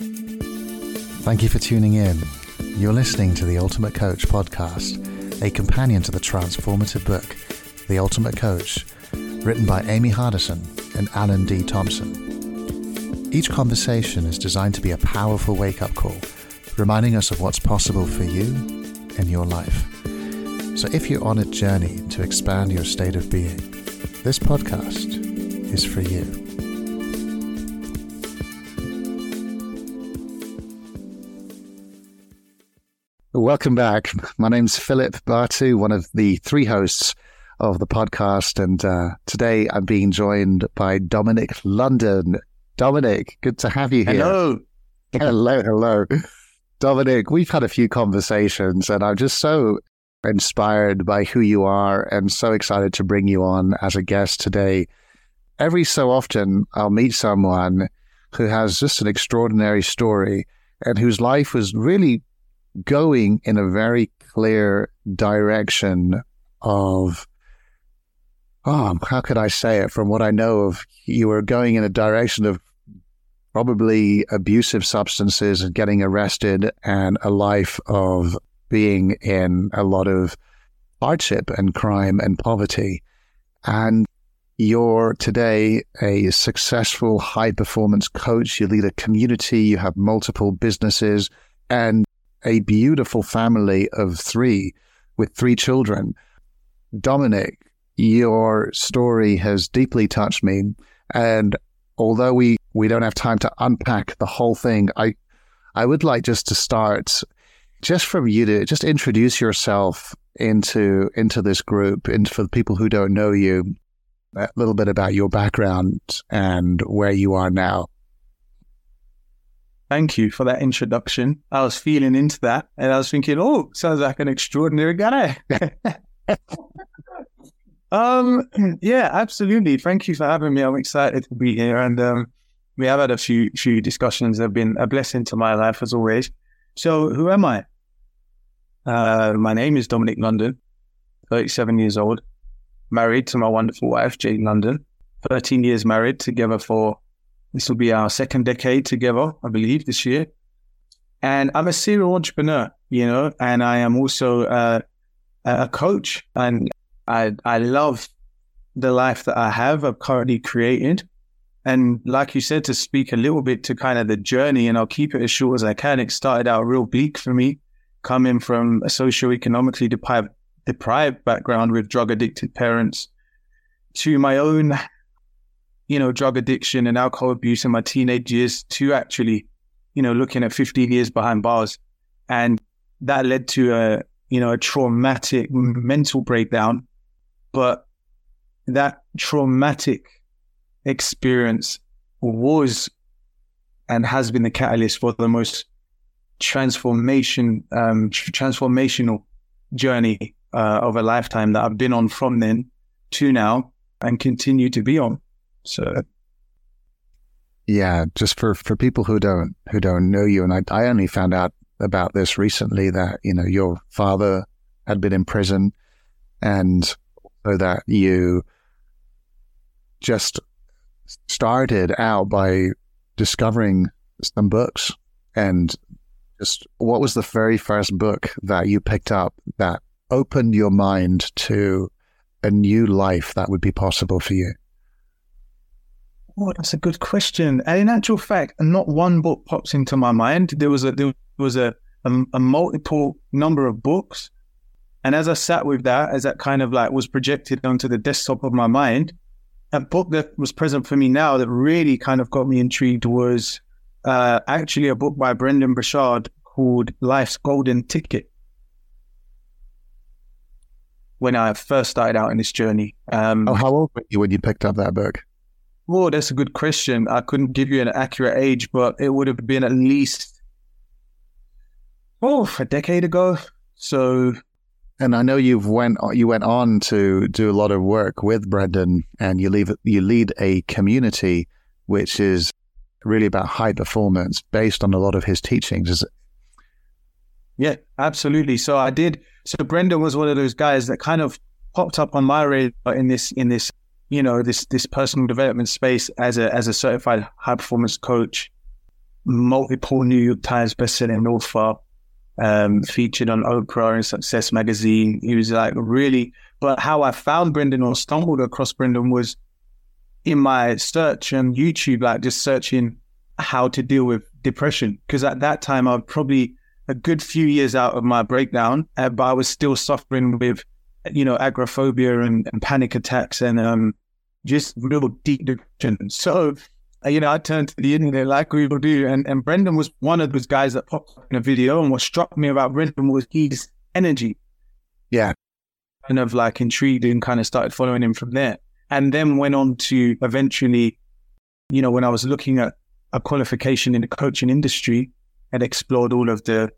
Thank you for tuning in. You're listening to the Ultimate Coach podcast, a companion to the transformative book, The Ultimate Coach, written by Amy Hardison and Alan D. Thompson. Each conversation is designed to be a powerful wake up call, reminding us of what's possible for you in your life. So if you're on a journey to expand your state of being, this podcast is for you. Welcome back. My name's Philippe Bartu, one of the three hosts of the podcast. And uh, today I'm being joined by Dominic London. Dominic, good to have you here. Hello. Hello, hello. Dominic, we've had a few conversations and I'm just so inspired by who you are and so excited to bring you on as a guest today. Every so often, I'll meet someone who has just an extraordinary story and whose life was really going in a very clear direction of, oh, how could I say it? From what I know of, you were going in a direction of probably abusive substances and getting arrested and a life of being in a lot of hardship and crime and poverty. And you're today a successful high performance coach. You lead a community, you have multiple businesses and a beautiful family of three with three children. Dominic, your story has deeply touched me. And although we, we don't have time to unpack the whole thing, I, I would like just to start just from you to just introduce yourself into into this group and for the people who don't know you a little bit about your background and where you are now thank you for that introduction. I was feeling into that and i was thinking oh sounds like an extraordinary guy. Um yeah absolutely. Thank you for having me. I'm excited to be here and um we have had a few few discussions that have been a blessing to my life as always. So who am i? Uh, my name is Dominic London, 37 years old, married to my wonderful wife, Jane London. 13 years married together for this will be our second decade together, I believe, this year. And I'm a serial entrepreneur, you know, and I am also uh, a coach. And I, I love the life that I have, I've currently created. And like you said, to speak a little bit to kind of the journey, and I'll keep it as short as I can. It started out real bleak for me coming from a socioeconomically deprived, deprived background with drug addicted parents to my own, you know, drug addiction and alcohol abuse in my teenage years to actually, you know, looking at 15 years behind bars. And that led to a, you know, a traumatic mental breakdown. But that traumatic experience was and has been the catalyst for the most transformation, um, transformational journey uh, of a lifetime that I've been on from then to now and continue to be on. So, yeah, just for for people who don't who don't know you, and I, I only found out about this recently that you know your father had been in prison, and so that you just started out by discovering some books and just what was the very first book that you picked up that opened your mind to a new life that would be possible for you? Oh, that's a good question. And in actual fact, not one book pops into my mind. There was a there was a, a, a multiple number of books, and as I sat with that, as that kind of like was projected onto the desktop of my mind, a book that was present for me now that really kind of got me intrigued was uh, actually a book by Brendon Burchard called Life's Golden Ticket. When I first started out in this journey. Um, oh, how old were you when you picked up that book? Oh, that's a good question. I couldn't give you an accurate age, but it would have been at least oh a decade ago. So and I know you've went you went on to do a lot of work with Brendon, and you leave you lead a community which is really about high performance based on a lot of his teachings. Is yeah, absolutely. So I did. So Brendon was one of those guys that kind of popped up on my radar in this in this you know this this personal development space as a as a certified high performance coach, multiple New York Times bestselling author, um, featured on Oprah and Success Magazine. He was like really, but how I found Brendon or stumbled across Brendon was in my search on YouTube, like just searching how to deal with depression. Because at that time, I was probably a good few years out of my breakdown, uh, but I was still suffering with, you know, agoraphobia and, and panic attacks and um, just real deep depression. So, uh, you know, I turned to the internet like we will do. And, and Brendon was one of those guys that popped up in a video. And what struck me about Brendon was his energy. Yeah. Kind of like intrigued and kind of started following him from there. And then went on to eventually, you know, when I was looking at a qualification in the coaching industry and explored all of the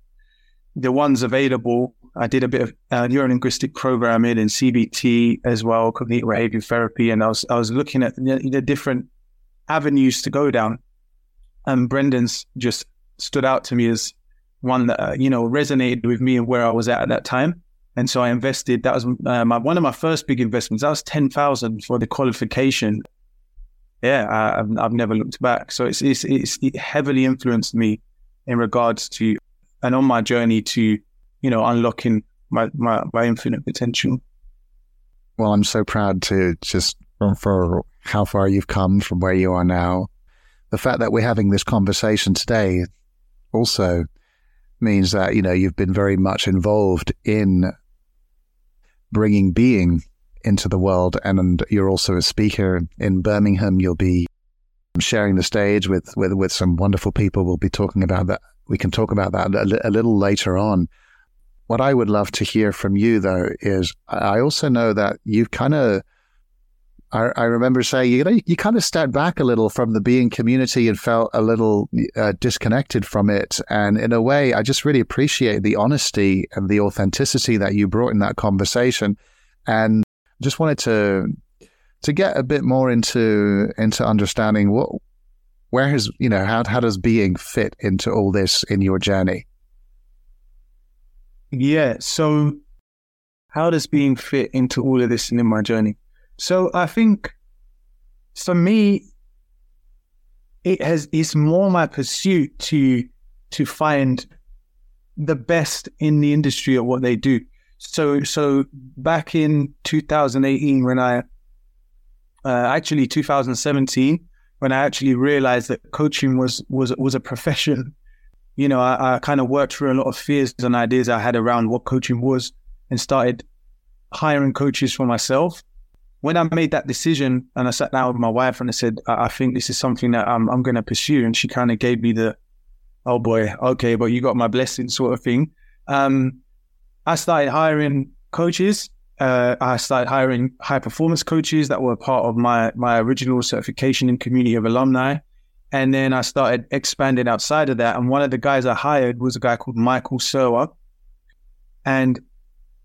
the ones available. I did a bit of uh, neurolinguistic programming and CBT as well, cognitive behavior therapy, and I was I was looking at the, the different avenues to go down. And Brendon's just stood out to me as one that uh, you know resonated with me and where I was at at that time. And so I invested. That was uh, my, one of my first big investments. That was ten thousand for the qualification yeah, I, have I've never looked back. So it's, it's, it's it heavily influenced me in regards to, and on my journey to, you know, unlocking my, my, my infinite potential. Well, I'm so proud to just for how far you've come from where you are now. The fact that we're having this conversation today also means that, you know, you've been very much involved in bringing being into the world. And and you're also a speaker in Birmingham. You'll be sharing the stage with, with, with some wonderful people. We'll be talking about that. We can talk about that a, a little later on. What I would love to hear from you, though, is I also know that you've kind of I, I, remember saying, you know, you kind of stepped back a little from the being community and felt a little uh, disconnected from it. And in a way, I just really appreciate the honesty and the authenticity that you brought in that conversation. And just wanted to to get a bit more into into understanding what where has you know how how does being fit into all this in your journey yeah so how does being fit into all of this and in my journey? So i think for me it has it's more my pursuit to to find the best in the industry at what they do. So, so back in 2018, when I, uh, actually 2017, when I actually realized that coaching was was was a profession, you know, I, I kind of worked through a lot of fears and ideas I had around what coaching was, and started hiring coaches for myself. When I made that decision, and I sat down with my wife and I said, I, I think this is something that I'm I'm going to pursue, and she kind of gave me the, oh boy, okay, but you got my blessing, sort of thing. Um, I started hiring coaches. Uh, I started hiring high performance coaches that were part of my my original certification in community of alumni. And then I started expanding outside of that. And one of the guys I hired was a guy called Michael Serwa. And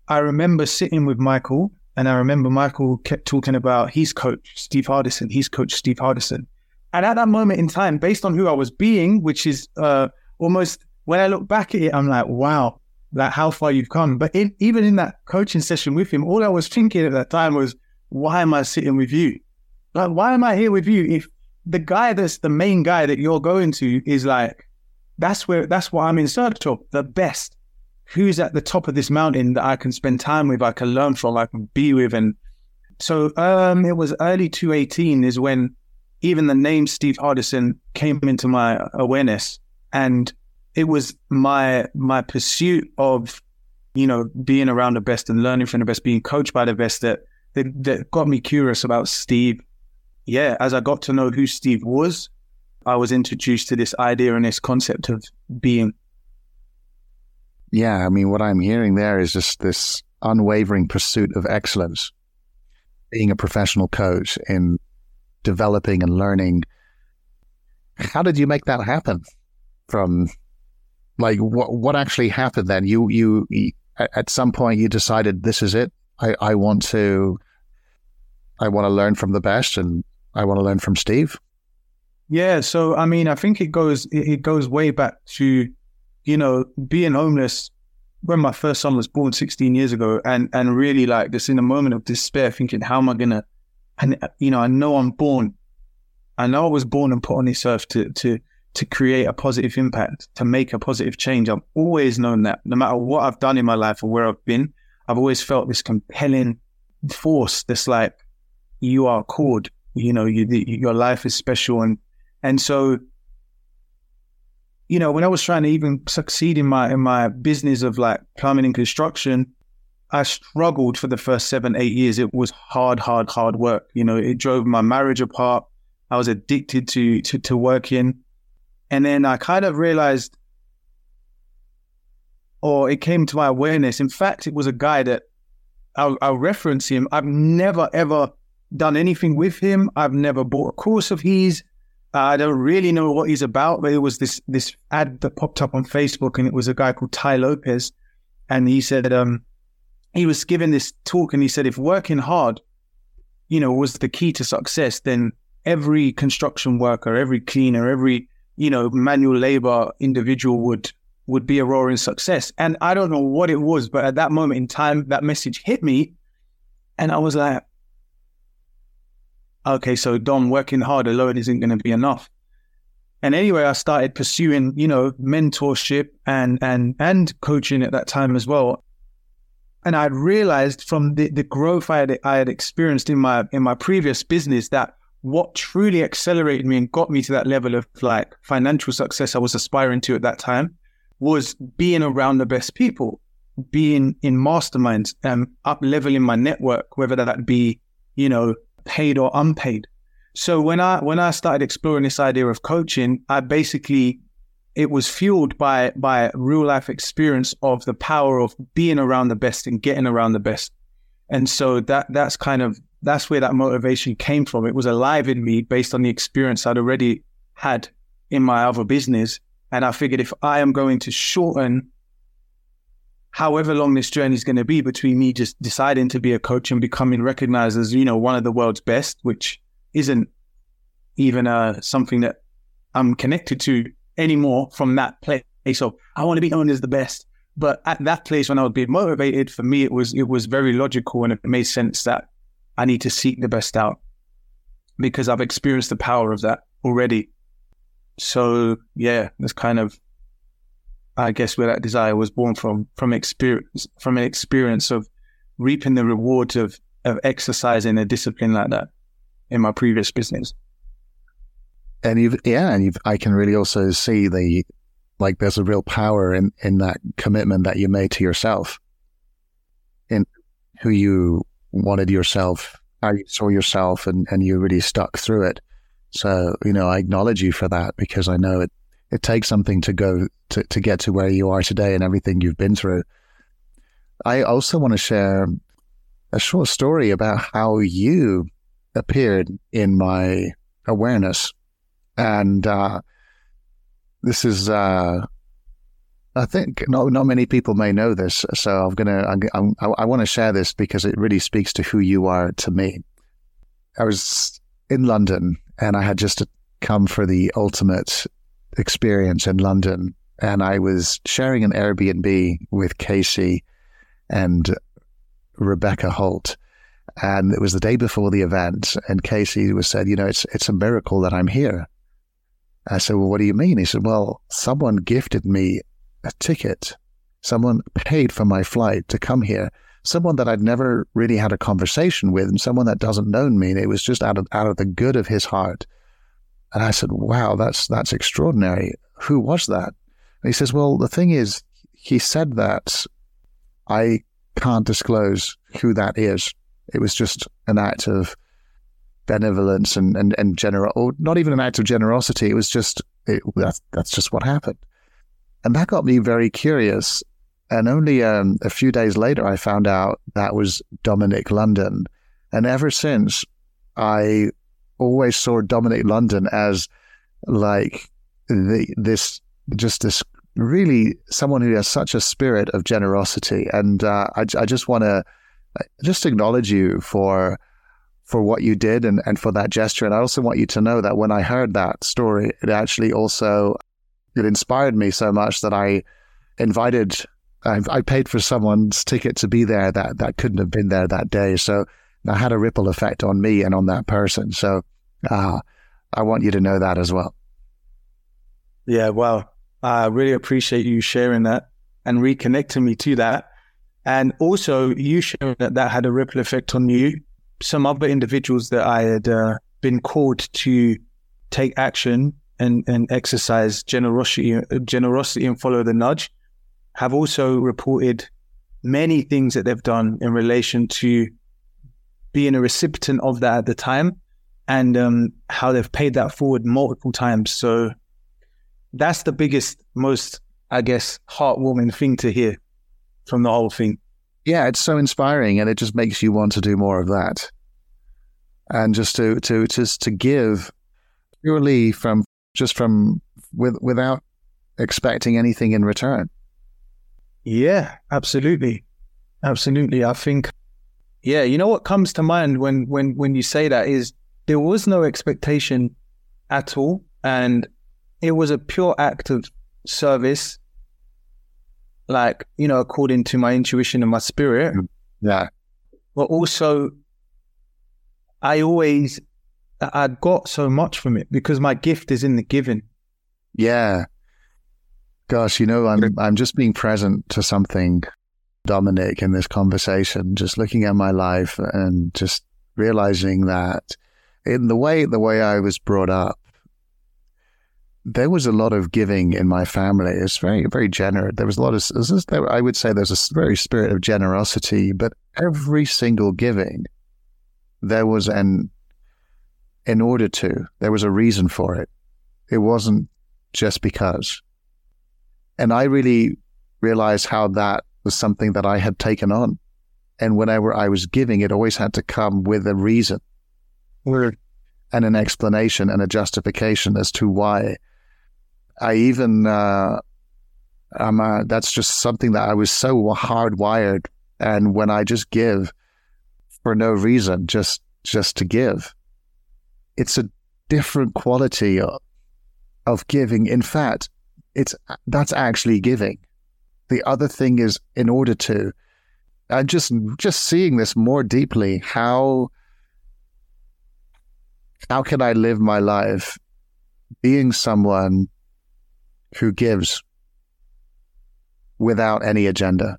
I remember sitting with Michael, and I remember Michael kept talking about his coach, Steve Hardison, his coach, Steve Hardison. And at that moment in time, based on who I was being, which is uh, almost when I look back at it, I'm like, wow, like how far you've come. But in, even in that coaching session with him, all I was thinking at that time was, why am I sitting with you? Like, why am I here with you? If the guy that's the main guy that you're going to is like, that's where, that's what I'm in search of, the best. Who's at the top of this mountain that I can spend time with, I can learn from, I can be with. And so um, it was early 2018 is when even the name Steve Hardison came into my awareness. And it was my my pursuit of you know being around the best and learning from the best, being coached by the best that that, that got me curious about Steve. Yeah, as I got to know who Steve was, I was introduced to this idea and this concept of being. Yeah, I mean, what I'm hearing there is just this unwavering pursuit of excellence. Being a professional coach in developing and learning. How did you make that happen? From like what what actually happened then? You you, at some point you decided this is it. I, I want to I want to learn from the best and I want to learn from Steve. Yeah, so I mean, I think it goes it goes way back to you know being homeless when my first son was born 16 years ago, and and really like this in a moment of despair, thinking, how am I gonna? And you know, I know I'm born. I know I was born and put on this earth to to to create a positive impact, to make a positive change. I've always known that no matter what I've done in my life or where I've been, I've always felt this compelling force this like, you are called, you know, you, your life is special. And, and so, you know, when I was trying to even succeed in my, in my business of like plumbing and construction, I struggled for the first seven, eight years. It was hard, hard, hard work. You know, it drove my marriage apart. I was addicted to, to, to working. And then I kind of realized, or it came to my awareness. In fact, it was a guy that I'll, I'll reference him. I've never, ever done anything with him. I've never bought a course of his. I don't really know what he's about, but it was this this ad that popped up on Facebook, and it was a guy called Tai Lopez, and he said um, he was giving this talk, and he said if working hard, you know, was the key to success, then every construction worker, every cleaner, every you know, manual labor individual would would be a roaring success. And I don't know what it was, but at that moment in time, that message hit me, and I was like, okay, so Dom, working hard alone isn't going to be enough. And anyway, I started pursuing, you know, mentorship and and and coaching at that time as well. And I realized from the, the growth I had I had experienced in my in my previous business that what truly accelerated me and got me to that level of like financial success I was aspiring to at that time was being around the best people, being in masterminds, and um, up leveling my network, whether that be, you know, paid or unpaid. So when I when I started exploring this idea of coaching, I basically it was fueled by by real life experience of the power of being around the best and getting around the best. And so that that's kind of that's where that motivation came from. It was alive in me based on the experience I'd already had in my other business. And I figured if I am going to shorten however long this journey is going to be between me just deciding to be a coach and becoming recognized as, you know, one of the world's best, which isn't even uh, something that I'm connected to anymore from that place. So I want to be known as the best. But at that place when I was being motivated, for me it was it was very logical and it made sense that I need to seek the best out because I've experienced the power of that already. So yeah, that's kind of, I guess, where that desire was born from, from experience, from an experience of reaping the rewards of of exercising a discipline like that in my previous business. And you've, yeah, and you've, I can really also see the, like, there's a real power in in that commitment that you made to yourself, in who you wanted yourself, how you saw yourself, and, and you really stuck through it. So, you know, I acknowledge you for that because I know it, it takes something to go to, to get to where you are today and everything you've been through. I also want to share a short story about how you appeared in my awareness. And uh, this is uh, I think not not many people may know this, so I'm gonna I'm, i I want to share this because it really speaks to who you are to me. I was in London and I had just come for the ultimate experience in London, and I was sharing an Airbnb with Casey and Rebecca Holt. And it was the day before the event, and Casey was said, "You know, it's it's a miracle that I'm here." I said, "Well, what do you mean?" He said, "Well, someone gifted me a ticket. Someone paid for my flight to come here. Someone that I'd never really had a conversation with, and someone that doesn't know me. And it was just out of out of the good of his heart. And I said, "Wow, that's that's extraordinary. Who was that?" And he says, "Well, the thing is, he said that I can't disclose who that is. It was just an act of benevolence and and and general, or not even an act of generosity. It was just it, that's that's just what happened." And that got me very curious. And only um, a few days later, I found out that was Dominic London. And ever since, I always saw Dominic London as like the, this, just this really someone who has such a spirit of generosity. And uh, I, I just want to just acknowledge you for for what you did and, and for that gesture. And I also want you to know that when I heard that story, it actually also it inspired me so much that I invited, I, I paid for someone's ticket to be there that, that couldn't have been there that day. So that had a ripple effect on me and on that person. So uh, I want you to know that as well. Yeah, well, I really appreciate you sharing that and reconnecting me to that. And also, you sharing that that had a ripple effect on you. Some other individuals that I had uh, been called to take action and, and exercise generosity, generosity and follow the nudge have also reported many things that they've done in relation to being a recipient of that at the time and um, how they've paid that forward multiple times. So that's the biggest, most, I guess, heartwarming thing to hear from the whole thing. Yeah, it's so inspiring and it just makes you want to do more of that. And just to to just to give purely from just from with without expecting anything in return. Yeah, absolutely. Absolutely. I think yeah, you know what comes to mind when when when you say that is there was no expectation at all and it was a pure act of service like, you know, according to my intuition and my spirit. Mm, yeah. But also I always I got so much from it because my gift is in the giving. Yeah. Gosh, you know, I'm I'm just being present to something, Dominic, in this conversation, just looking at my life and just realizing that in the way the way I was brought up, there was a lot of giving in my family. It's very, very generous. There was a lot of, I would say there's a very spirit of generosity, but every single giving, there was an in order to. There was a reason for it. It wasn't just because. And I really realized how that was something that I had taken on. And whenever I was giving, it always had to come with a reason and an explanation and a justification as to why. I even, uh, I'm, uh, that's just something that I was so hardwired. And when I just give for no reason, just, just to give, it's a different quality of, of giving. In fact, it's that's actually giving. The other thing is in order to, and just just seeing this more deeply, how how can I live my life being someone who gives without any agenda?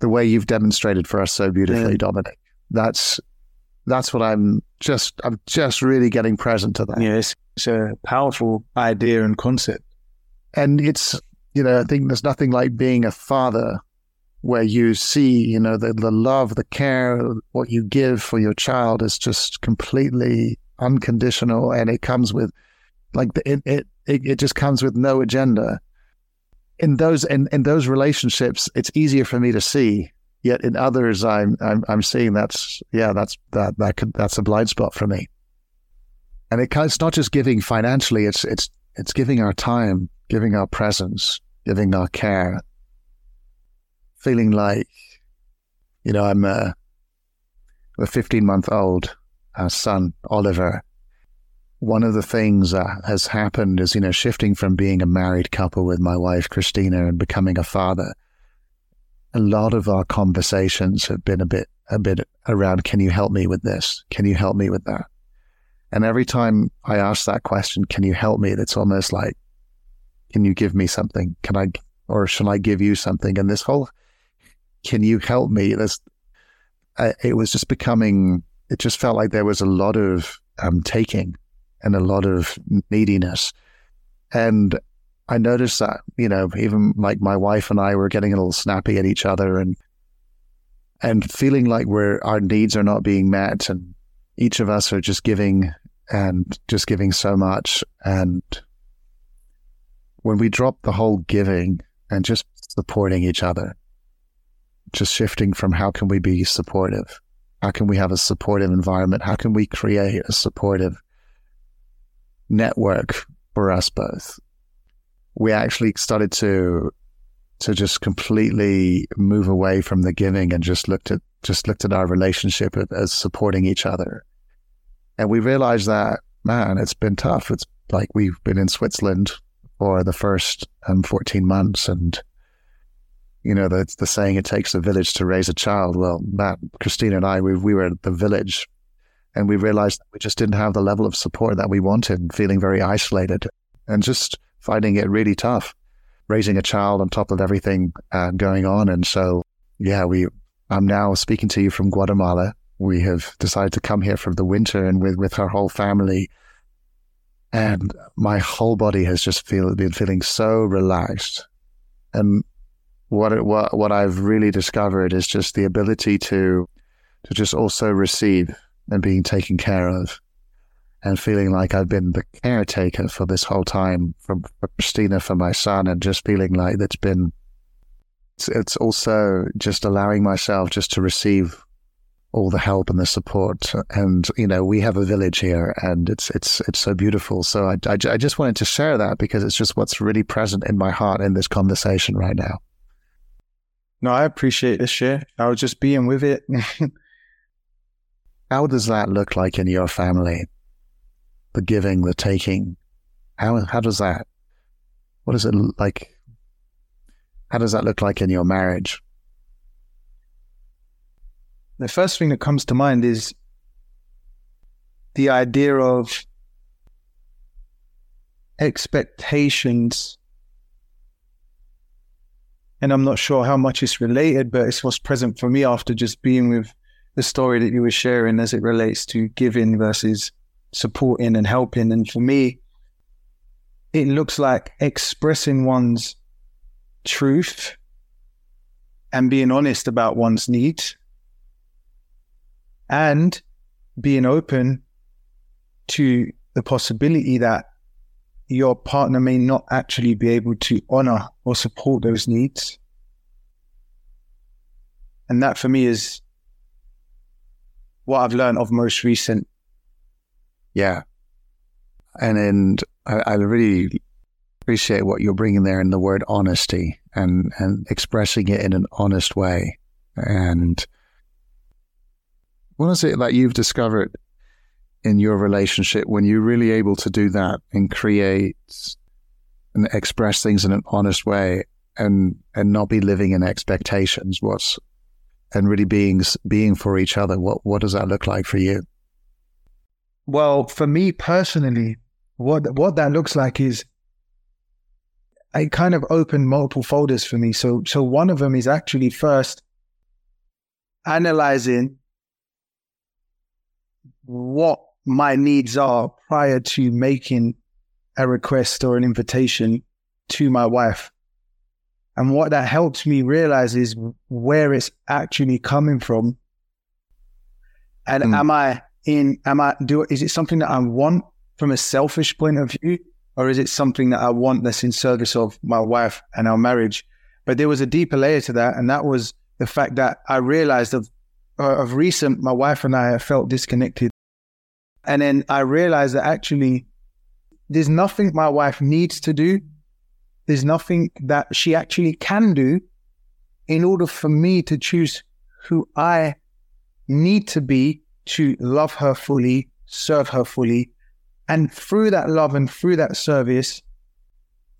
The way you've demonstrated for us so beautifully, yeah. Dominic. That's that's what I'm just I'm just really getting present to that. Yes, it's a powerful idea and concept. And it's you know, I think there's nothing like being a father where you see, you know, the, the love, the care, what you give for your child is just completely unconditional and it comes with like the, it, it, it just comes with no agenda. In those in, in those relationships, it's easier for me to see Yet in others, I'm I'm, I'm seeing that's yeah that's that that could that's a blind spot for me. And it, it's not just giving financially; it's it's it's giving our time, giving our presence, giving our care. Feeling like, you know, I'm a, a 15 month old uh, son, Oliver. One of the things that has happened is, you know, shifting from being a married couple with my wife, Christina, and becoming a father a lot of our conversations have been a bit a bit around can you help me with this can you help me with that and every time i ask that question can you help me it's almost like can you give me something? Can i or shall i give you something? And this whole can you help me? This it was just becoming it just felt like there was a lot of um, taking and a lot of neediness. And I noticed that, you know, even like my wife and I were getting a little snappy at each other and and feeling like we're our needs are not being met. And each of us are just giving and just giving so much. And when we drop the whole giving and just supporting each other, just shifting from how can we be supportive? How can we have a supportive environment? How can we create a supportive network for us both? we actually started to to just completely move away from the giving and just looked at just looked at our relationship as supporting each other. And we realized that, man, it's been tough. It's like we've been in Switzerland for the first um, 14 months. And, you know, the, the saying, it takes a village to raise a child. Well, Matt, Christina and I, we, we were the village and we realized we just didn't have the level of support that we wanted, feeling very isolated and just finding it really tough, raising a child on top of everything uh, going on. And so, yeah, we, I'm now speaking to you from Guatemala. We have decided to come here for the winter and with, with our whole family. And my whole body has just feel, been feeling so relaxed. And what, what, what I've really discovered is just the ability to, to just also receive and being taken care of and feeling like I've been the caretaker for this whole time from for Christina for my son and just feeling like that's been it's, it's also just allowing myself just to receive all the help and the support and you know we have a village here and it's it's it's so beautiful so I, I, I just wanted to share that because it's just what's really present in my heart in this conversation right now no i appreciate this share i was just being with it how does that look like in your family the giving, the taking. How how does that? What does it like? How does that look like in your marriage? The first thing that comes to mind is the idea of expectations. And I'm not sure how much it's related, but it's what's present for me after just being with the story that you were sharing as it relates to giving versus supporting and helping. And for me, it looks like expressing one's truth and being honest about one's needs and being open to the possibility that your partner may not actually be able to honor or support those needs. And that for me is what I've learned of most recent yeah. And and I, I really appreciate what you're bringing there in the word honesty and, and expressing it in an honest way. And what is it that you've discovered in your relationship when you're really able to do that and create and express things in an honest way and and not be living in expectations what's and really being being for each other what what does that look like for you well, for me personally, what what that looks like is I kind of opened multiple folders for me. So so one of them is actually first analyzing what my needs are prior to making a request or an invitation to my wife. And what that helps me realize is where it's actually coming from. And mm. am I in am I do is it something that I want from a selfish point of view, or is it something that I want that's in service of my wife and our marriage? But there was a deeper layer to that, and that was the fact that I realized of uh, of recent, my wife and I have felt disconnected, and then I realized that actually there's nothing my wife needs to do. There's nothing that she actually can do in order for me to choose who I need to be to love her fully, serve her fully. And through that love and through that service,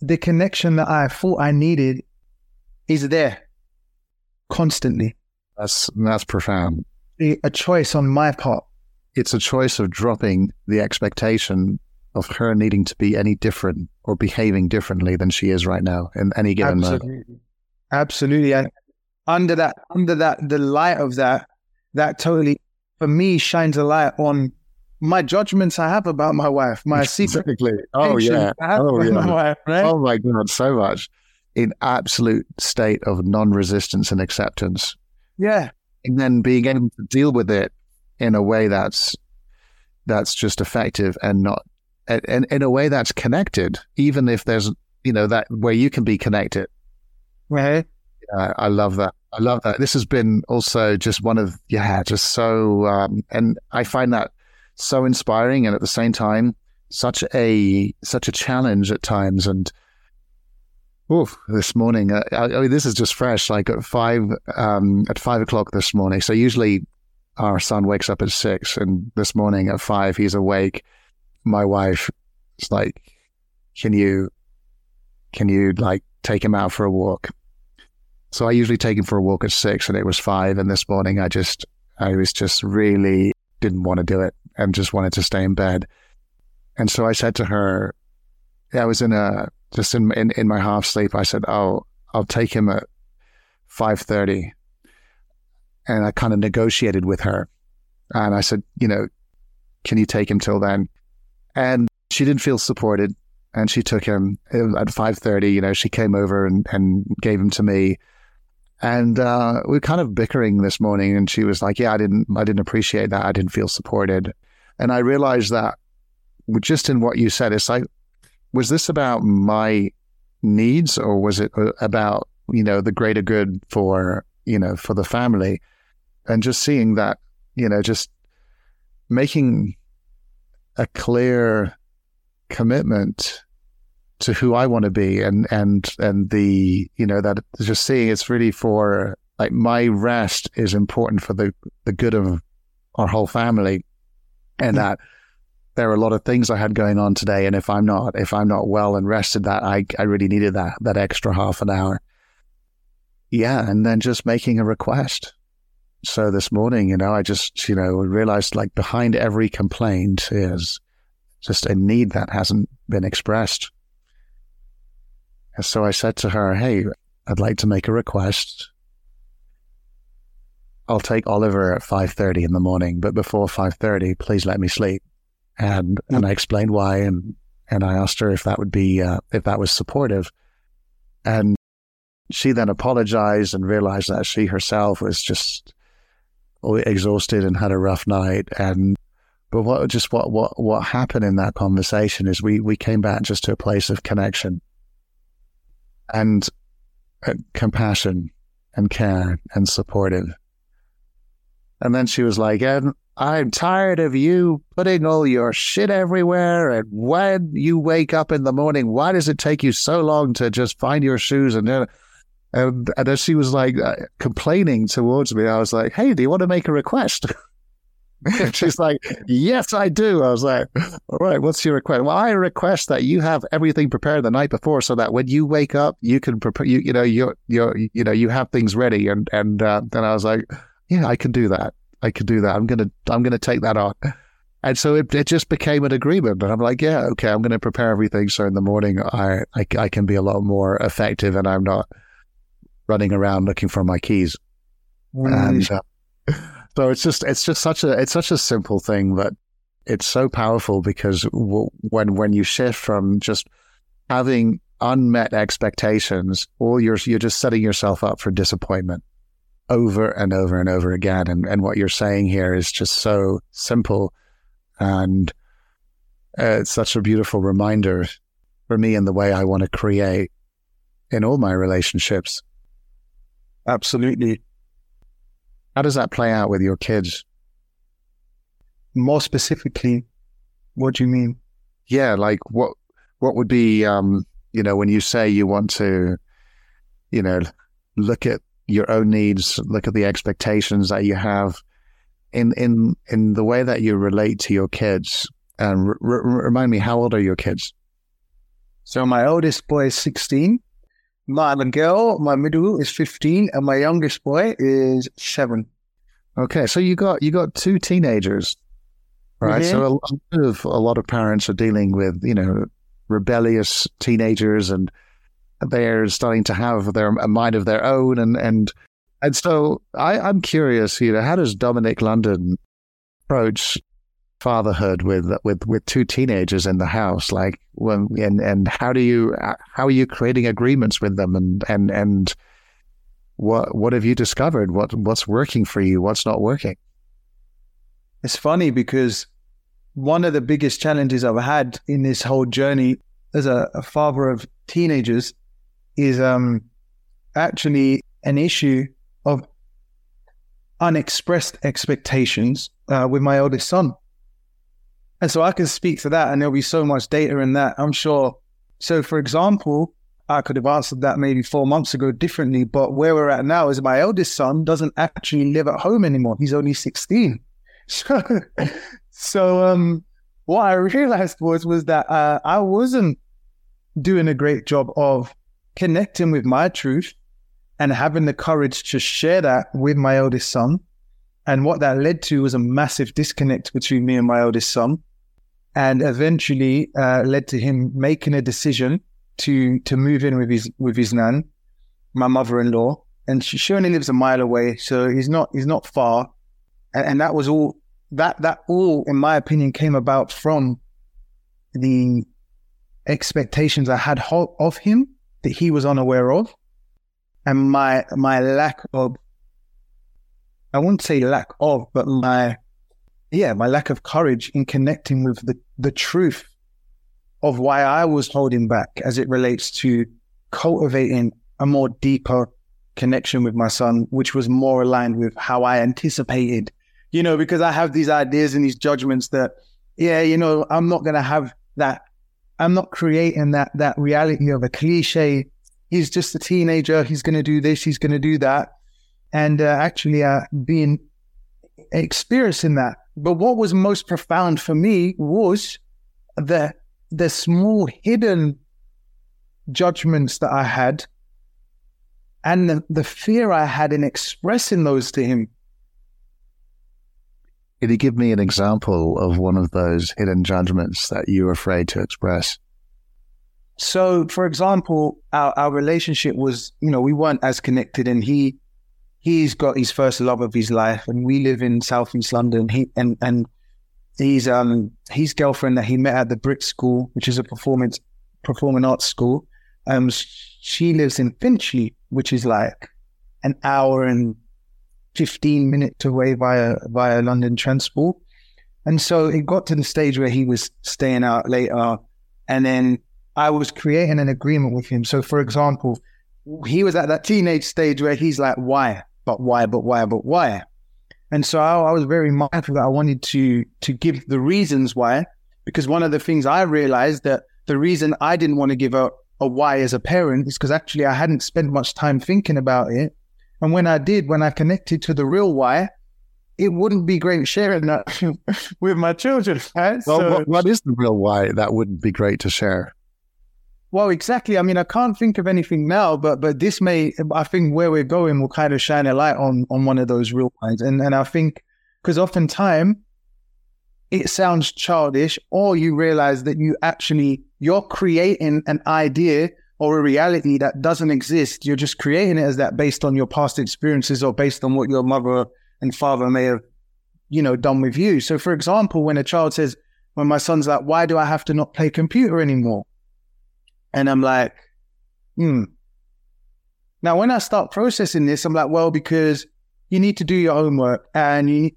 the connection that I thought I needed is there constantly. That's that's profound. A choice on my part. It's a choice of dropping the expectation of her needing to be any different or behaving differently than she is right now in any given Absolutely. moment. Absolutely. And under that, under that, the light of that, that totally for me shines a light on my judgments I have about my wife, my secret. Oh yeah. Oh yeah. My wife, right? Oh my god, so much. In absolute state of non-resistance and acceptance. Yeah. And then being able to deal with it in a way that's that's just effective and not and in a way that's connected, even if there's you know that where you can be connected. Right. Yeah, I love that. I love that. This has been also just one of, yeah, just so, um, and I find that so inspiring and at the same time, such a, such a challenge at times. And, oof, this morning, uh, I, I mean, this is just fresh, like at five, um, at five o'clock this morning. So usually our son wakes up at six and this morning at five, he's awake. My wife is like, can you, can you like take him out for a walk? So I usually take him for a walk at six and it was five. And this morning I just, I was just really didn't want to do it and just wanted to stay in bed. And so I said to her, I was in a just in in, in my half sleep. I said, "Oh, I'll take him at five 30 and I kind of negotiated with her, and I said, you know, can you take him till then? And she didn't feel supported, and she took him at five thirty. You know, she came over and, and gave him to me. And uh, we were kind of bickering this morning, and she was like, "Yeah, I didn't, I didn't appreciate that. I didn't feel supported." And I realized that just in what you said, it's like, was this about my needs, or was it uh, about you know the greater good for you know for the family? And just seeing that, you know, just making a clear commitment to who I want to be and and and the you know that just seeing it's really for like my rest is important for the the good of our whole family and that there are a lot of things I had going on today and if I'm not if I'm not well and rested that I I really needed that that extra half an hour yeah and then just making a request so this morning you know I just you know realized like behind every complaint is just a need that hasn't been expressed and so I said to her, Hey, I'd like to make a request. I'll take Oliver at 5.30 in the morning, but before 5.30, please let me sleep. And, and I explained why. And, and I asked her if that would be, uh, if that was supportive. And she then apologized and realized that she herself was just exhausted and had a rough night. And, but what, just what, what, what happened in that conversation is we, we came back just to a place of connection and uh, compassion and care and supportive. And then she was like, and I'm tired of you putting all your shit everywhere. And when you wake up in the morning, why does it take you so long to just find your shoes? And, and, and as she was like uh, complaining towards me, I was like, hey, do you want to make a request? She's like, Yes, I do. I was like, All right, what's your request? Well, I request that you have everything prepared the night before so that when you wake up, you can prepare, you, you know, you you you know, you have things ready. And, and, uh, then I was like, Yeah, I can do that. I can do that. I'm going to, I'm to take that on. And so it, it just became an agreement. And I'm like, yeah, okay, I'm going to prepare everything. So in the morning, I, I, I can be a lot more effective and I'm not running around looking for my keys. And, uh, so it's just it's just such a it's such a simple thing, but it's so powerful because w- when when you shift from just having unmet expectations, all you're you're just setting yourself up for disappointment over and over and over again. And and what you're saying here is just so simple, and uh, it's such a beautiful reminder for me in the way I want to create in all my relationships. Absolutely. How does that play out with your kids? More specifically, what do you mean? Yeah, like what what would be um, you know, when you say you want to, you know, look at your own needs, look at the expectations that you have in in in the way that you relate to your kids. And r- r- remind me, how old are your kids? So my oldest boy is sixteen, my girl, my middle is 15, and my youngest boy is seven. Okay, so you got you got two teenagers, right? Mm-hmm. So a lot of a lot of parents are dealing with you know rebellious teenagers, and they're starting to have their a mind of their own, and and and so I, I'm curious, you know, how does Dominic London approach fatherhood with with with two teenagers in the house? Like when and and how do you how are you creating agreements with them? And and and what what have you discovered? What what's working for you? What's not working? It's funny because one of the biggest challenges I've had in this whole journey as a, a father of teenagers is um actually an issue of unexpressed expectations uh, with my oldest son and so I can speak to that, and there'll be so much data in that, I'm sure. So, for example, I could have answered that maybe four months ago differently, but where we're at now is my eldest son doesn't actually live at home anymore. He's only 16. So, so um, what I realized was was that uh, I wasn't doing a great job of connecting with my truth and having the courage to share that with my eldest son. And what that led to was a massive disconnect between me and my eldest son. And eventually uh, led to him making a decision to to move in with his with his nan, my mother-in-law, and she, she only lives a mile away, so he's not he's not far, and, and that was all that that all, in my opinion, came about from the expectations I had of him that he was unaware of, and my my lack of I wouldn't say lack of, but my yeah, my lack of courage in connecting with the, the truth of why I was holding back as it relates to cultivating a more deeper connection with my son, which was more aligned with how I anticipated, you know, because I have these ideas and these judgments that, yeah, you know, I'm not going to have that. I'm not creating that, that reality of a cliche. He's just a teenager. He's going to do this. He's going to do that. And uh, actually, uh, being experiencing that but what was most profound for me was the the small hidden judgments that I had and the, the fear I had in expressing those to him. Can you give me an example of one of those hidden judgments that you're afraid to express? So, for example, our, our relationship was, you know, we weren't as connected, and he he's got his first love of his life, and we live in Southeast London. He and and he's um his girlfriend that he met at the Brit School, which is a performance performing arts school. Um, she lives in Finchley, which is like an hour and fifteen minutes away via via London transport. And so it got to the stage where he was staying out later, and then I was creating an agreement with him. So, for example, he was at that teenage stage where he's like, "Why? but why, but why, but why? And so I, I was very mindful that I wanted to to give the reasons why, because one of the things I realized that the reason I didn't want to give a, a why as a parent is because actually I hadn't spent much time thinking about it. And when I did, when I connected to the real why, it wouldn't be great sharing that with my children. Right? Well, so, what, what is the real why that wouldn't be great to share? Well, exactly. I mean, I can't think of anything now, but but this may, I think, where we're going will kind of shine a light on on one of those real points. And and I think because oftentimes it sounds childish, or you realize that you actually you're creating an idea or a reality that doesn't exist. You're just creating it as that based on your past experiences or based on what your mother and father may have, you know, done with you. So, for example, when a child says, when my son's like, "Why do I have to not play computer anymore?" And I'm like, hmm. Now, when I start processing this, I'm like, well, because you need to do your homework and you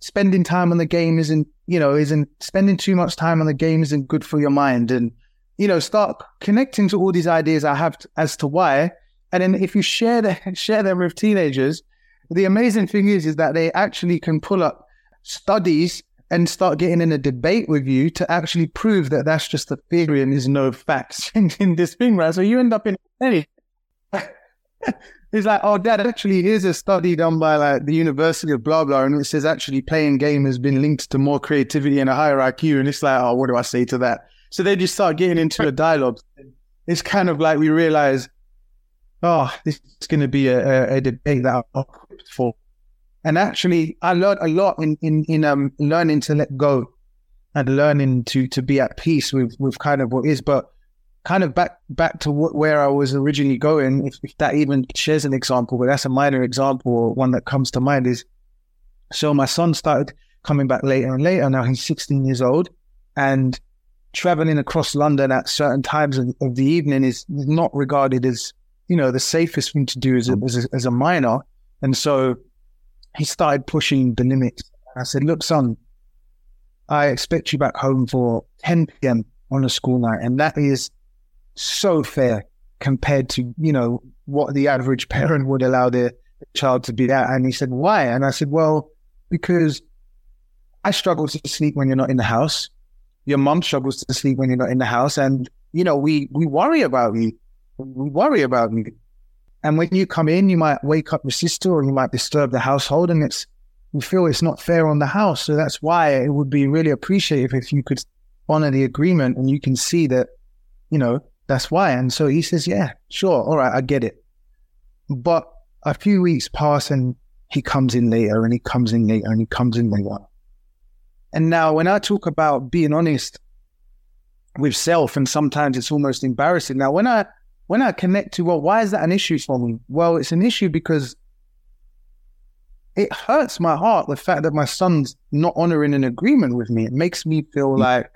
spending time on the game isn't, you know, isn't spending too much time on the game isn't good for your mind. And, you know, start connecting to all these ideas I have as to why. And then if you share them, share them with teenagers, the amazing thing is, is that they actually can pull up studies and start getting in a debate with you to actually prove that that's just a theory and there's no facts in, in this thing, right? So you end up in any. it's like, oh, dad, actually, here's a study done by like the University of blah blah, and it says actually playing game has been linked to more creativity and a higher IQ. And it's like, oh, what do I say to that? So they just start getting into a dialogue. It's kind of like we realize, oh, this is going to be a, a, debate that I'm equipped for. And actually, I learned a lot in in in um learning to let go and learning to to be at peace with with kind of what is. But kind of back back to where I was originally going, if, if that even shares an example, but that's a minor example or one that comes to mind is. So my son started coming back later and later. Now he's 16 years old, and traveling across London at certain times of, of the evening is not regarded as you know the safest thing to do as a, mm. as a, as a minor. And so he started pushing the limits. I said, look, son, I expect you back home for 10 p.m. on a school night. And that is so fair compared to, you know, what the average parent would allow their child to be at. And he said, why? And I said, well, because I struggle to sleep when you're not in the house. Your mom struggles to sleep when you're not in the house. And, you know, we, we worry about you. We worry about you. And when you come in, you might wake up your sister or you might disturb the household and it's, you feel it's not fair on the house. So that's why it would be really appreciative if you could honor the agreement and you can see that, you know, that's why. And so he says, yeah, sure. All right. I get it. But a few weeks pass and he comes in later and he comes in later and he comes in later. And now, when I talk about being honest with self, and sometimes it's almost embarrassing. Now, when I when I connect to, well, why is that an issue for me? Well, it's an issue because it hurts my heart the fact that my son's not honoring an agreement with me. It makes me feel mm. like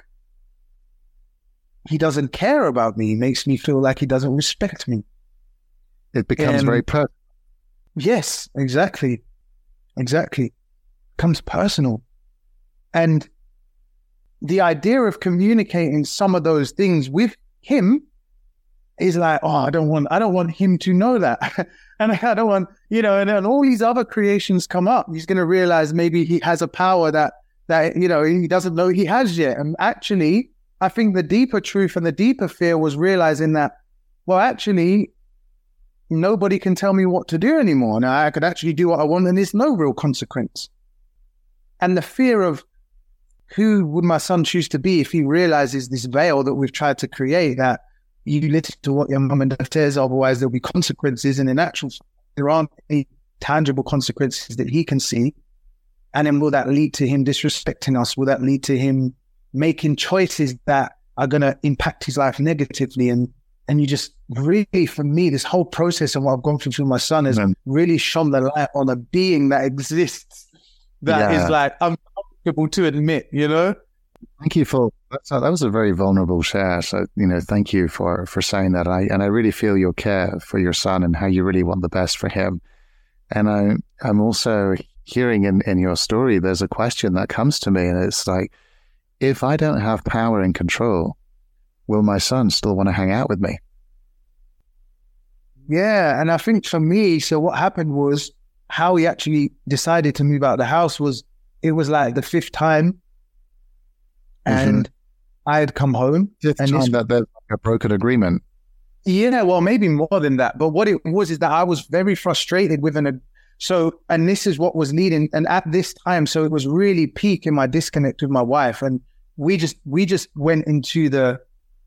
he doesn't care about me. It makes me feel like he doesn't respect me. It becomes very personal. Yes, exactly. Exactly. It becomes personal. And the idea of communicating some of those things with him is like, oh, I don't want, I don't want him to know that. and I don't want, you know, and then all these other creations come up. He's going to realize maybe he has a power that, that, you know, he doesn't know he has yet. And actually, I think the deeper truth and the deeper fear was realizing that, well, actually, nobody can tell me what to do anymore. Now I could actually do what I want and there's no real consequence. And the fear of who would my son choose to be if he realizes this veil that we've tried to create that you listen to what your mum and dad says, otherwise there'll be consequences. And in actual, there aren't any tangible consequences that he can see. And then will that lead to him disrespecting us? Will that lead to him making choices that are going to impact his life negatively? And and you just really, for me, this whole process and what I've gone through with my son has mm-hmm. really shone the light on a being that exists that yeah. is like to admit, you know? Thank you for that. Was a very vulnerable share. So you know, thank you for for saying that. I and I really feel your care for your son and how you really want the best for him. And I I'm also hearing in in your story. There's a question that comes to me, and it's like, if I don't have power and control, will my son still want to hang out with me? Yeah, and I think for me, so what happened was how he actually decided to move out of the house was it was like the fifth time and mm-hmm. I had come home. Fifth and time that there's like a broken agreement. Yeah, well, maybe more than that. But what it was is that I was very frustrated with an. So, and this is what was needing. And at this time, so it was really peak in my disconnect with my wife, and we just we just went into the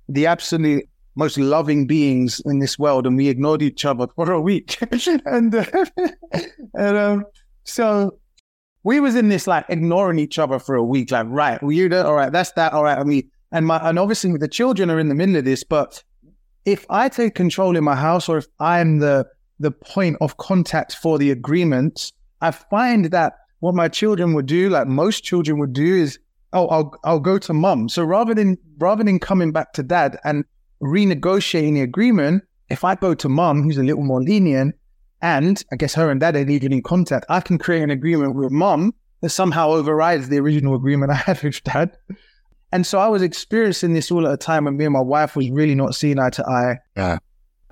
the absolute most loving beings in this world, and we ignored each other for a week. and uh, and um, so we was in this like ignoring each other for a week. Like, right, well, you all right, that's that, all right. I mean, and my and obviously the children are in the middle of this, but if I take control in my house, or if I'm the the point of contact for the agreement, I find that what my children would do, like most children would do, is oh, I'll I'll go to mum. So rather than rather than coming back to dad and renegotiating the agreement, if I go to mum, who's a little more lenient, and I guess her and dad are even in contact, I can create an agreement with mom that somehow overrides the original agreement I had with dad. And so I was experiencing this all at a time when me and my wife was really not seeing eye to eye. Yeah.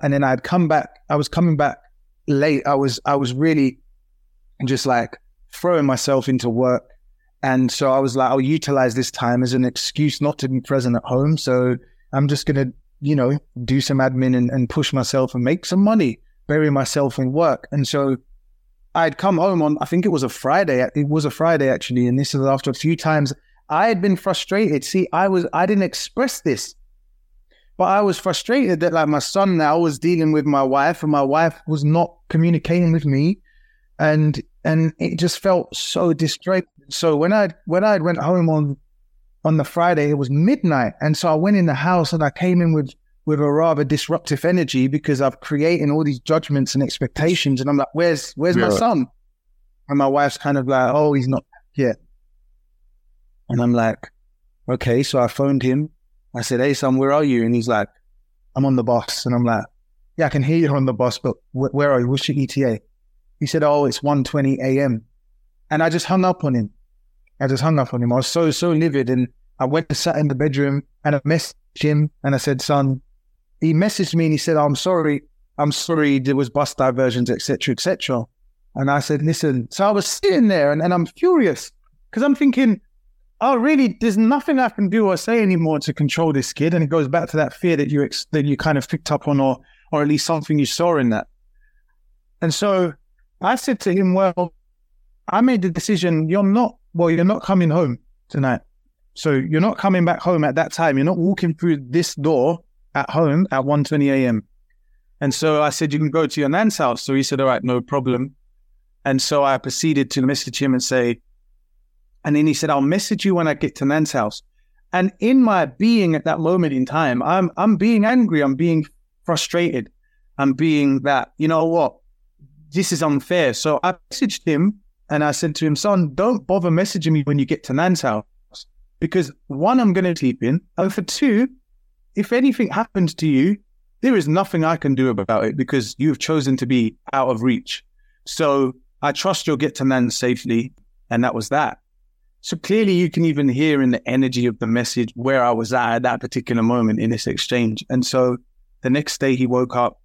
And then I'd come back, I was coming back late. I was I was really just like throwing myself into work and so I was like, I'll utilize this time as an excuse not to be present at home. So I'm just going to, you know, do some admin and, and push myself and make some money, bury myself in work. And so I'd come home on, I think it was a Friday. It was a Friday actually. And this is after a few times I had been frustrated. See, I was, I didn't express this, but I was frustrated that like my son now was dealing with my wife and my wife was not communicating with me. And, and it just felt so distracted so when I when I went home on on the Friday, it was midnight, and so I went in the house and I came in with with a rather disruptive energy because I've creating all these judgments and expectations, and I'm like, "Where's where's yeah. my son?" And my wife's kind of like, "Oh, he's not here," and I'm like, "Okay." So I phoned him. I said, "Hey, son, where are you?" And he's like, "I'm on the bus," and I'm like, "Yeah, I can hear you on the bus, but wh- where are you? What's your ETA?" He said, "Oh, it's 1:20 a.m." And I just hung up on him. I just hung up on him. I was so, so livid. And I went to sat in the bedroom and I messaged him and I said, son, he messaged me and he said, oh, I'm sorry. I'm sorry. There was bus diversions, etc., etc. And I said, listen. So I was sitting there and, and I'm furious because I'm thinking, oh, really? There's nothing I can do or say anymore to control this kid. And it goes back to that fear that you ex- that you kind of picked up on, or or at least something you saw in that. And so I said to him, well, I made the decision. You're not well, you're not coming home tonight. So you're not coming back home at that time. You're not walking through this door at home at 1.20 a.m. And so I said, you can go to your nan's house. So he said, all right, no problem. And so I proceeded to message him and say, And then he said, I'll message you when I get to Nan's house. And in my being at that moment in time, I'm I'm being angry, I'm being frustrated, I'm being that, you know what, this is unfair. So I messaged him and I said to him, son, don't bother messaging me when you get to Nan's house. Because one, I'm gonna sleep in. And for two, if anything happens to you, there is nothing I can do about it because you've chosen to be out of reach. So I trust you'll get to Nan safely. And that was that. So clearly you can even hear in the energy of the message where I was at at that particular moment in this exchange. And so the next day he woke up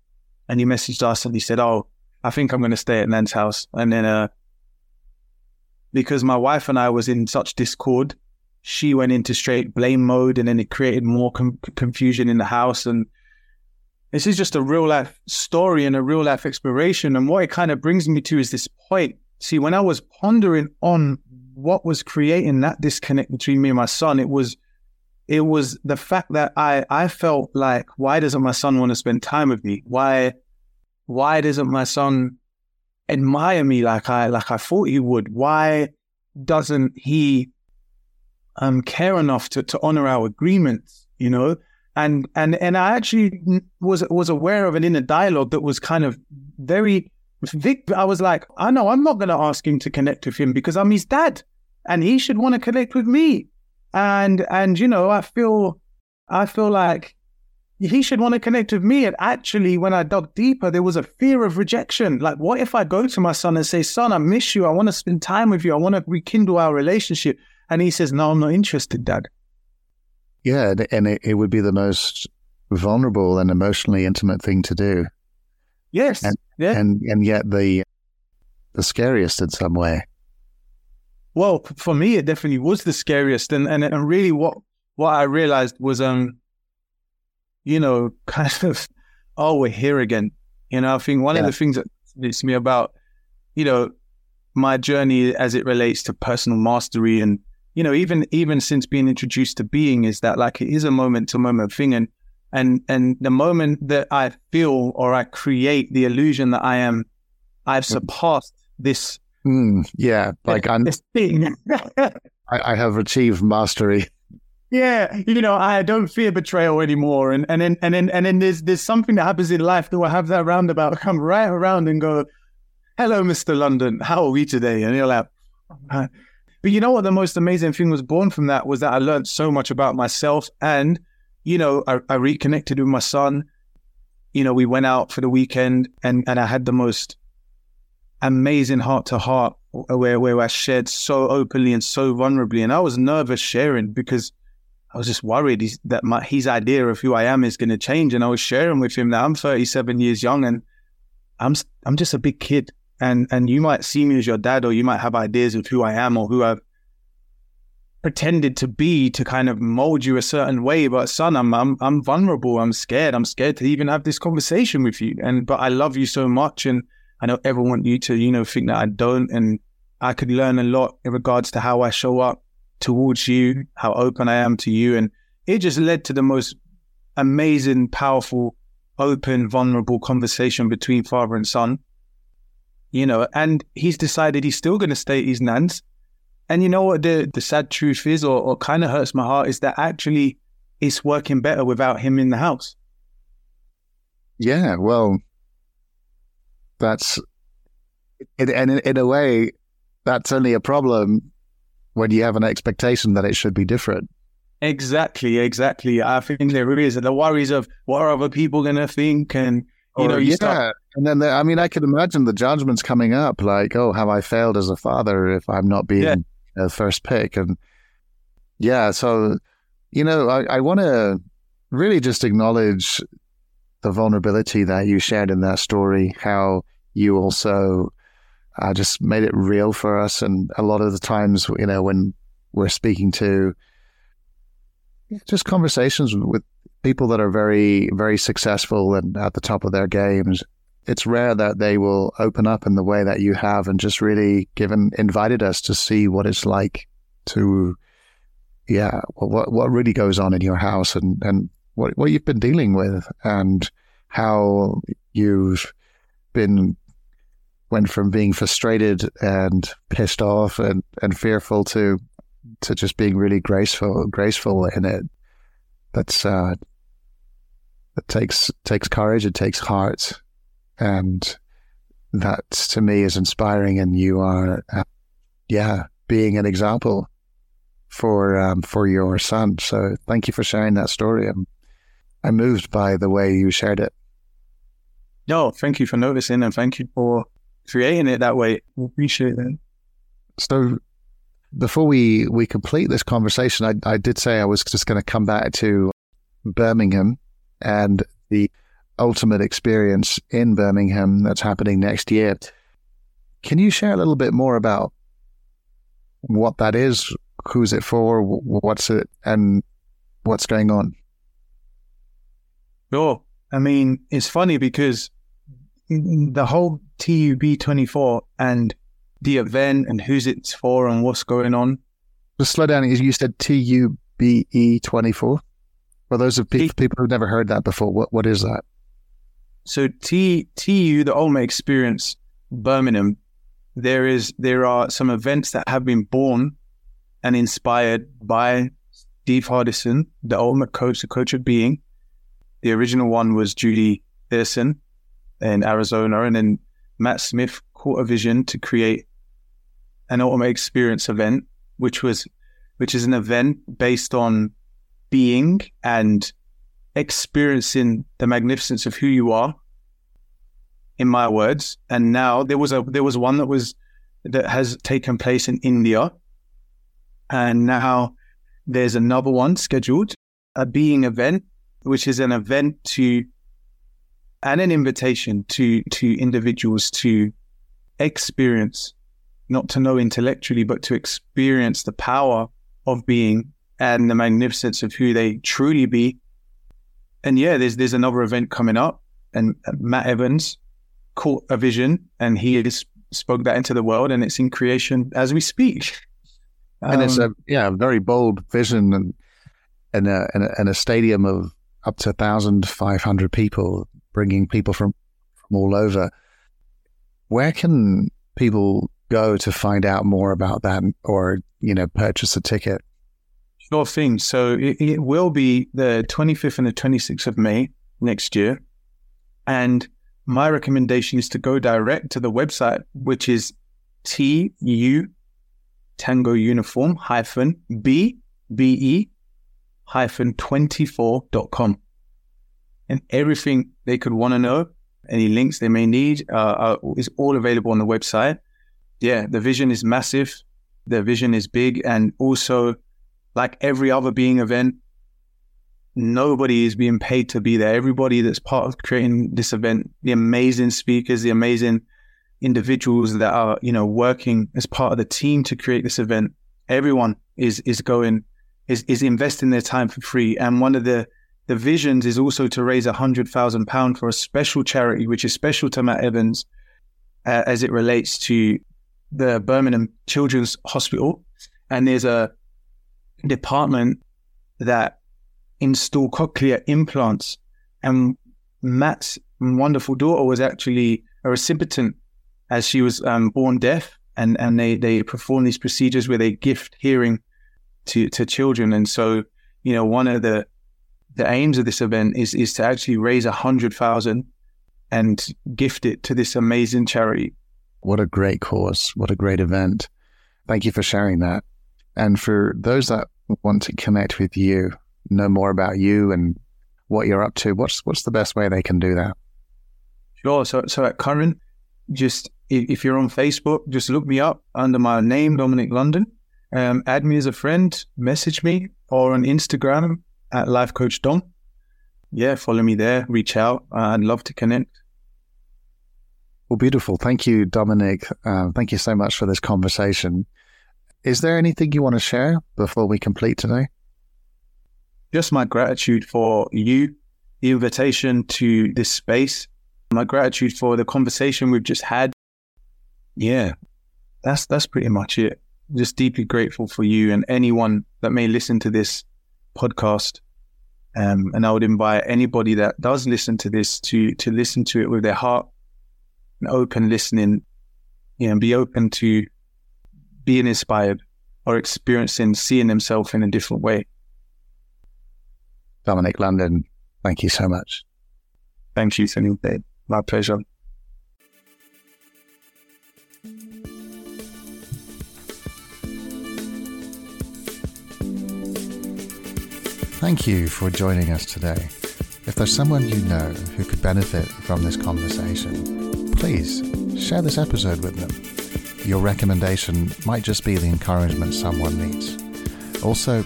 and he messaged us and he said, Oh, I think I'm going to stay at Nan's house. And then, uh, because my wife and I was in such discord, she went into straight blame mode and then it created more com- confusion in the house. And this is just a real life story and a real life exploration. And what it kind of brings me to is this point. See, when I was pondering on what was creating that disconnect between me and my son, it was it was the fact that I I felt like why doesn't my son want to spend time with me? Why why doesn't my son admire me like I like I thought he would? Why doesn't he um, care enough to, to honor our agreements, you know. And and and I actually was was aware of an inner dialogue that was kind of very. Vic, I was like, I know I'm not going to ask him to connect with him because I'm his dad, and he should want to connect with me. And and you know, I feel I feel like he should want to connect with me. And actually, when I dug deeper, there was a fear of rejection. Like, what if I go to my son and say, Son, I miss you. I want to spend time with you. I want to rekindle our relationship. And he says, No, I'm not interested, Dad. Yeah, and it, it would be the most vulnerable and emotionally intimate thing to do. Yes. And, yeah. and and yet the the scariest in some way. Well, for me, it definitely was the scariest, and and and really, what what I realized was, um, you know, kind of, oh, we're here again. You know, I think one yeah. of the things that fascinates me about, you know, my journey as it relates to personal mastery and you know, even even since being introduced to being is that like it is a moment to moment thing and and and the moment that I feel or I create the illusion that I am I've mm. surpassed this mm, yeah, like I'm this thing. I, I have achieved mastery. Yeah, you know, I don't fear betrayal anymore, and and then and then and then there's there's something that happens in life that will have that roundabout come right around and go, "Hello, Mister London, how are we today?" And you're like, but you know what? The most amazing thing was born from that was that I learned so much about myself. And, you know, I, I reconnected with my son. You know, we went out for the weekend and, and I had the most amazing heart to heart where, where I shared so openly and so vulnerably. And I was nervous sharing because I was just worried that my, his idea of who I am is going to change. And I was sharing with him that I'm 37 years young and I'm, I'm just a big kid and and you might see me as your dad or you might have ideas of who I am or who I've pretended to be to kind of mold you a certain way. But son I'm I'm I'm vulnerable. I'm scared. I'm scared to even have this conversation with you. And but I love you so much. And I don't ever want you to you know think that I don't. And I could learn a lot in regards to how I show up towards you how open I am to you. And it just led to the most amazing powerful open vulnerable conversation between father and son you know, and he's decided he's still going to stay at his nan's. And you know what the, the sad truth is, or, or kind of hurts my heart, is that actually it's working better without him in the house. Yeah, well, that's, and in, in a way, that's only a problem when you have an expectation that it should be different. Exactly, exactly. I think there is the worries of what are other people going to think, and you know, you yeah. start and then, the, I mean, I can imagine the judgments coming up, like, "Oh, have I failed as a father if I'm not being yeah. a first pick?" And yeah, so you know, I, I want to really just acknowledge the vulnerability that you shared in that story. How you also uh, just made it real for us, and a lot of the times, you know, when we're speaking to just conversations with people that are very, very successful and at the top of their games, it's rare that they will open up in the way that you have and just really given invited us to see what it's like to yeah what what really goes on in your house and and what what you've been dealing with and how you've been went from being frustrated and pissed off and, and fearful to to just being really graceful, graceful in it. That's uh, that takes takes courage. It takes heart, and that to me is inspiring. And you are, uh, yeah, being an example for um, for your son. So thank you for sharing that story. I'm I'm moved by the way you shared it. No, thank you for noticing, and thank you for creating it that way. We appreciate that. So before we we complete this conversation, I, I did say I was just going to come back to Birmingham and the ultimate experience in Birmingham that's happening next year. Can you share a little bit more about what that is, who's it for, what's it, and what's going on? Sure. I mean, it's funny because the whole TUB 24 and the event and who's it's for and what's going on. Just slow down. Is you said TUBE 24. For those of people, people who've never heard that before, what, what is that? So T, TU, the Ultimate Experience Birmingham, there is there are some events that have been born and inspired by Steve Hardison, the ultimate coach, the coach of being. The original one was Judy Pearson in Arizona, and then Matt Smith caught a vision to create an ultimate experience event, which was which is an event based on being and experiencing the magnificence of who you are in my words. And now there was a there was one that was that has taken place in india. And now there's another one scheduled a being event which is an event to and an invitation to to individuals to experience not to know intellectually, but to experience the power of being and the magnificence of who they truly be. And yeah, there's there's another event coming up, and Matt Evans caught a vision, and he just spoke that into the world, and it's in creation as we speak. Um, and it's a um, yeah, a very bold vision, and and a, and a, and a stadium of up to thousand five hundred people, bringing people from from all over. Where can people go to find out more about that or, you know, purchase a ticket? Sure thing. So it, it will be the 25th and the 26th of May next year. And my recommendation is to go direct to the website, which is TU Tango Uniform hyphen B B E hyphen 24.com. And everything they could want to know, any links they may need, uh, is all available on the website yeah, the vision is massive. The vision is big. And also, like every other being event, nobody is being paid to be there. Everybody that's part of creating this event, the amazing speakers, the amazing individuals that are, you know, working as part of the team to create this event, everyone is is going is is investing their time for free. And one of the the visions is also to raise a hundred thousand pound for a special charity, which is special to Matt Evans, uh, as it relates to the Birmingham Children's Hospital, and there's a department that install cochlear implants. And Matt's wonderful daughter was actually a recipient as she was um, born deaf, and and they they perform these procedures where they gift hearing to to children. And so, you know, one of the the aims of this event is is to actually raise a hundred thousand and gift it to this amazing charity what a great cause. What a great event. Thank you for sharing that. And for those that want to connect with you, know more about you and what you're up to, what's what's the best way they can do that? Sure. So so at current, just if you're on Facebook, just look me up under my name, Dominic London. Um, add me as a friend, message me, or on Instagram at Life Coach Dom. Yeah, follow me there, reach out. I'd love to connect. Well, beautiful. Thank you, Dominic. Uh, thank you so much for this conversation. Is there anything you want to share before we complete today? Just my gratitude for you, the invitation to this space, my gratitude for the conversation we've just had. Yeah, that's that's pretty much it. Just deeply grateful for you and anyone that may listen to this podcast. Um, and I would invite anybody that does listen to this to to listen to it with their heart and open listening, you know, be open to being inspired or experiencing seeing themselves in a different way. Dominic London, thank you so much. Thank you, Philippe. My pleasure. Thank you for joining us today. If there's someone you know who could benefit from this conversation, please share this episode with them. Your recommendation might just be the encouragement someone needs. Also,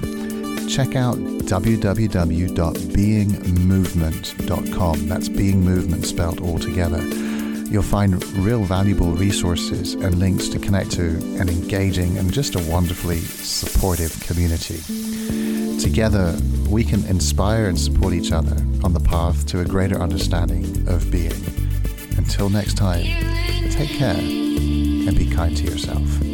check out www.beingmovement.com. That's being movement spelled all together. You'll find real valuable resources and links to connect to an engaging and just a wonderfully supportive community. Together, we can inspire and support each other on the path to a greater understanding of being. Until next time, take care and be kind to yourself.